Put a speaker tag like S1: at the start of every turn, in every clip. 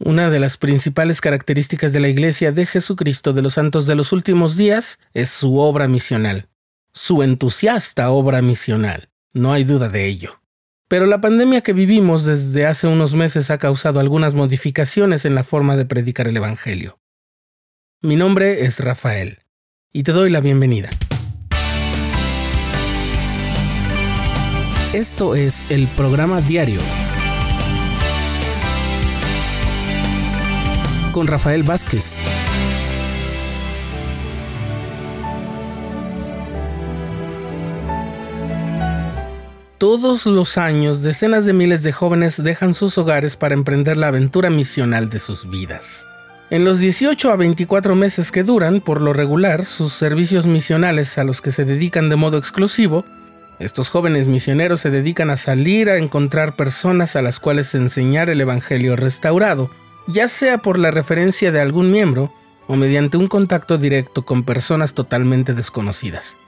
S1: Una de las principales características de la Iglesia de Jesucristo de los Santos de los Últimos Días es su obra misional, su entusiasta obra misional, no hay duda de ello. Pero la pandemia que vivimos desde hace unos meses ha causado algunas modificaciones en la forma de predicar el Evangelio. Mi nombre es Rafael y te doy la bienvenida. Esto es el programa diario con Rafael Vázquez. Todos los años, decenas de miles de jóvenes dejan sus hogares para emprender la aventura misional de sus vidas. En los 18 a 24 meses que duran, por lo regular, sus servicios misionales a los que se dedican de modo exclusivo, estos jóvenes misioneros se dedican a salir a encontrar personas a las cuales enseñar el Evangelio restaurado, ya sea por la referencia de algún miembro o mediante un contacto directo con personas totalmente desconocidas.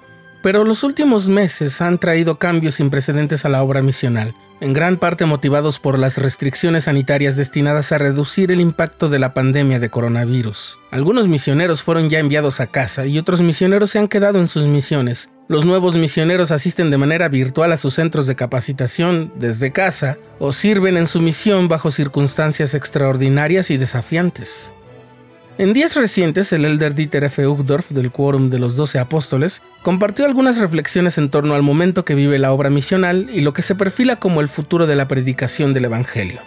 S1: Pero los últimos meses han traído cambios sin precedentes a la obra misional, en gran parte motivados por las restricciones sanitarias destinadas a reducir el impacto de la pandemia de coronavirus. Algunos misioneros fueron ya enviados a casa y otros misioneros se han quedado en sus misiones. Los nuevos misioneros asisten de manera virtual a sus centros de capacitación desde casa o sirven en su misión bajo circunstancias extraordinarias y desafiantes. En días recientes, el elder Dieter F. Uchtdorf del Quórum de los Doce Apóstoles compartió algunas reflexiones en torno al momento que vive la obra misional y lo que se perfila como el futuro de la predicación del Evangelio.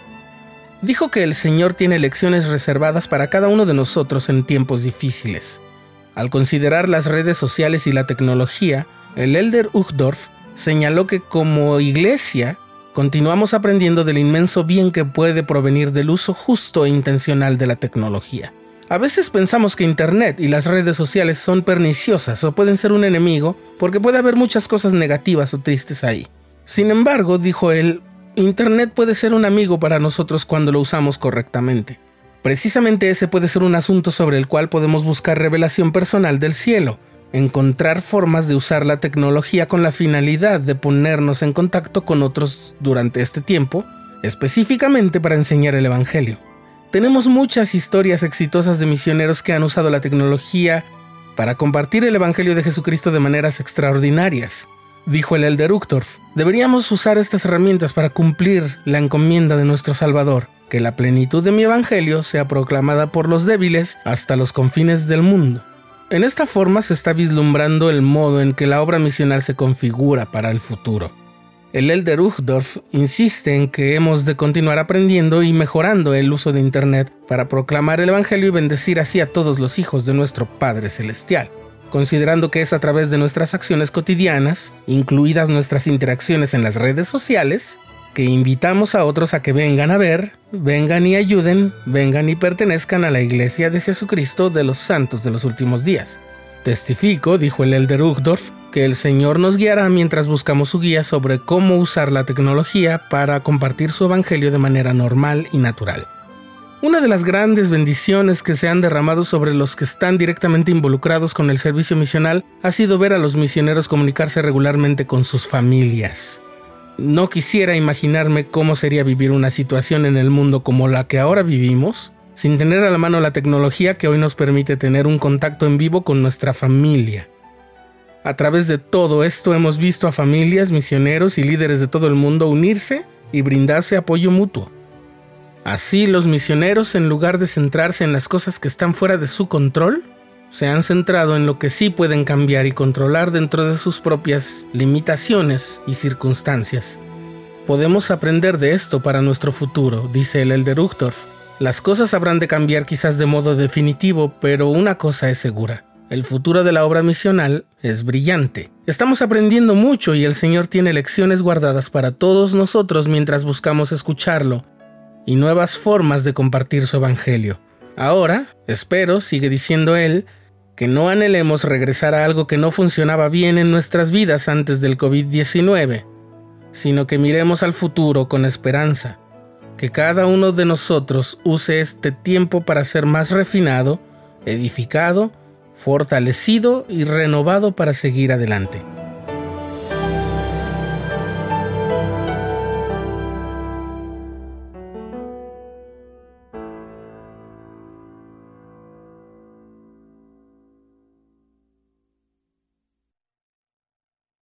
S1: Dijo que el Señor tiene lecciones reservadas para cada uno de nosotros en tiempos difíciles. Al considerar las redes sociales y la tecnología, el elder Uchtdorf señaló que como iglesia continuamos aprendiendo del inmenso bien que puede provenir del uso justo e intencional de la tecnología. A veces pensamos que Internet y las redes sociales son perniciosas o pueden ser un enemigo porque puede haber muchas cosas negativas o tristes ahí. Sin embargo, dijo él, Internet puede ser un amigo para nosotros cuando lo usamos correctamente. Precisamente ese puede ser un asunto sobre el cual podemos buscar revelación personal del cielo, encontrar formas de usar la tecnología con la finalidad de ponernos en contacto con otros durante este tiempo, específicamente para enseñar el Evangelio. Tenemos muchas historias exitosas de misioneros que han usado la tecnología para compartir el Evangelio de Jesucristo de maneras extraordinarias. Dijo el elder Uchtdorf, deberíamos usar estas herramientas para cumplir la encomienda de nuestro Salvador, que la plenitud de mi Evangelio sea proclamada por los débiles hasta los confines del mundo. En esta forma se está vislumbrando el modo en que la obra misional se configura para el futuro. El Elder Uchtdorf insiste en que hemos de continuar aprendiendo y mejorando el uso de Internet para proclamar el Evangelio y bendecir así a todos los hijos de nuestro Padre Celestial, considerando que es a través de nuestras acciones cotidianas, incluidas nuestras interacciones en las redes sociales, que invitamos a otros a que vengan a ver, vengan y ayuden, vengan y pertenezcan a la Iglesia de Jesucristo de los Santos de los Últimos Días. Testifico, dijo el Elder Uchtdorf, que el Señor nos guiará mientras buscamos su guía sobre cómo usar la tecnología para compartir su Evangelio de manera normal y natural. Una de las grandes bendiciones que se han derramado sobre los que están directamente involucrados con el servicio misional ha sido ver a los misioneros comunicarse regularmente con sus familias. No quisiera imaginarme cómo sería vivir una situación en el mundo como la que ahora vivimos, sin tener a la mano la tecnología que hoy nos permite tener un contacto en vivo con nuestra familia. A través de todo esto hemos visto a familias, misioneros y líderes de todo el mundo unirse y brindarse apoyo mutuo. Así los misioneros, en lugar de centrarse en las cosas que están fuera de su control, se han centrado en lo que sí pueden cambiar y controlar dentro de sus propias limitaciones y circunstancias. Podemos aprender de esto para nuestro futuro, dice el Elder Uchtdorf. Las cosas habrán de cambiar quizás de modo definitivo, pero una cosa es segura. El futuro de la obra misional es brillante. Estamos aprendiendo mucho y el Señor tiene lecciones guardadas para todos nosotros mientras buscamos escucharlo y nuevas formas de compartir su Evangelio. Ahora, espero, sigue diciendo él, que no anhelemos regresar a algo que no funcionaba bien en nuestras vidas antes del COVID-19, sino que miremos al futuro con esperanza, que cada uno de nosotros use este tiempo para ser más refinado, edificado fortalecido y renovado para seguir adelante.